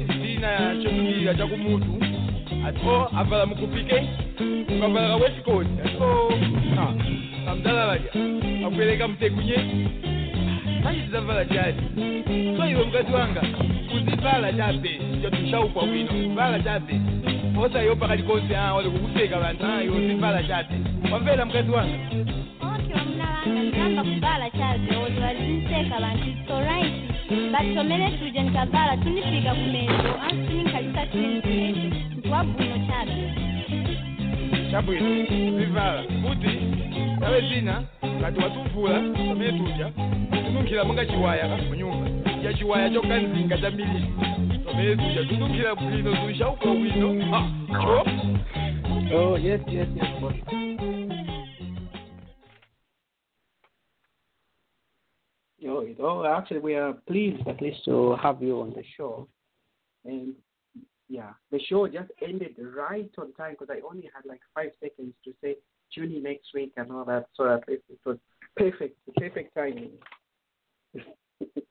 china chokudya cha kumutu atiko avala mukupike ukavalaka wechikoni atiko kamdalalaja akueleka mtekunye achizavala chati so iwe mkazi wanga kuzivala chabe chatushaukwa bwino vala chabe osa iwo pakati konse a wali kukuseka vanthu a iwe chabe wamvera mkazi wanga okay wamna wanga ndiyamba kuvala chabe wali walizinseka vanthu it's alright batomere tuje nkavara tunifika kumeso ansini nkabisa chini kumeso ntwabwino chabe. Chabwino zivala kuti tawe zina ngati watuvula pamene tuja. Tununkhira monga chiwaya ka munyumba ya chiwaya chonga mzinga cha milisi pamene tuja. Tununkhira bwino tushauka bwino Oh, yes, yes, yes, boss. Oh, it- oh, actually, we are pleased at least to have you on the show. And yeah, the show just ended right on time because I only had like five seconds to say tune in next week and all that. So at least it was perfect, perfect timing. (laughs)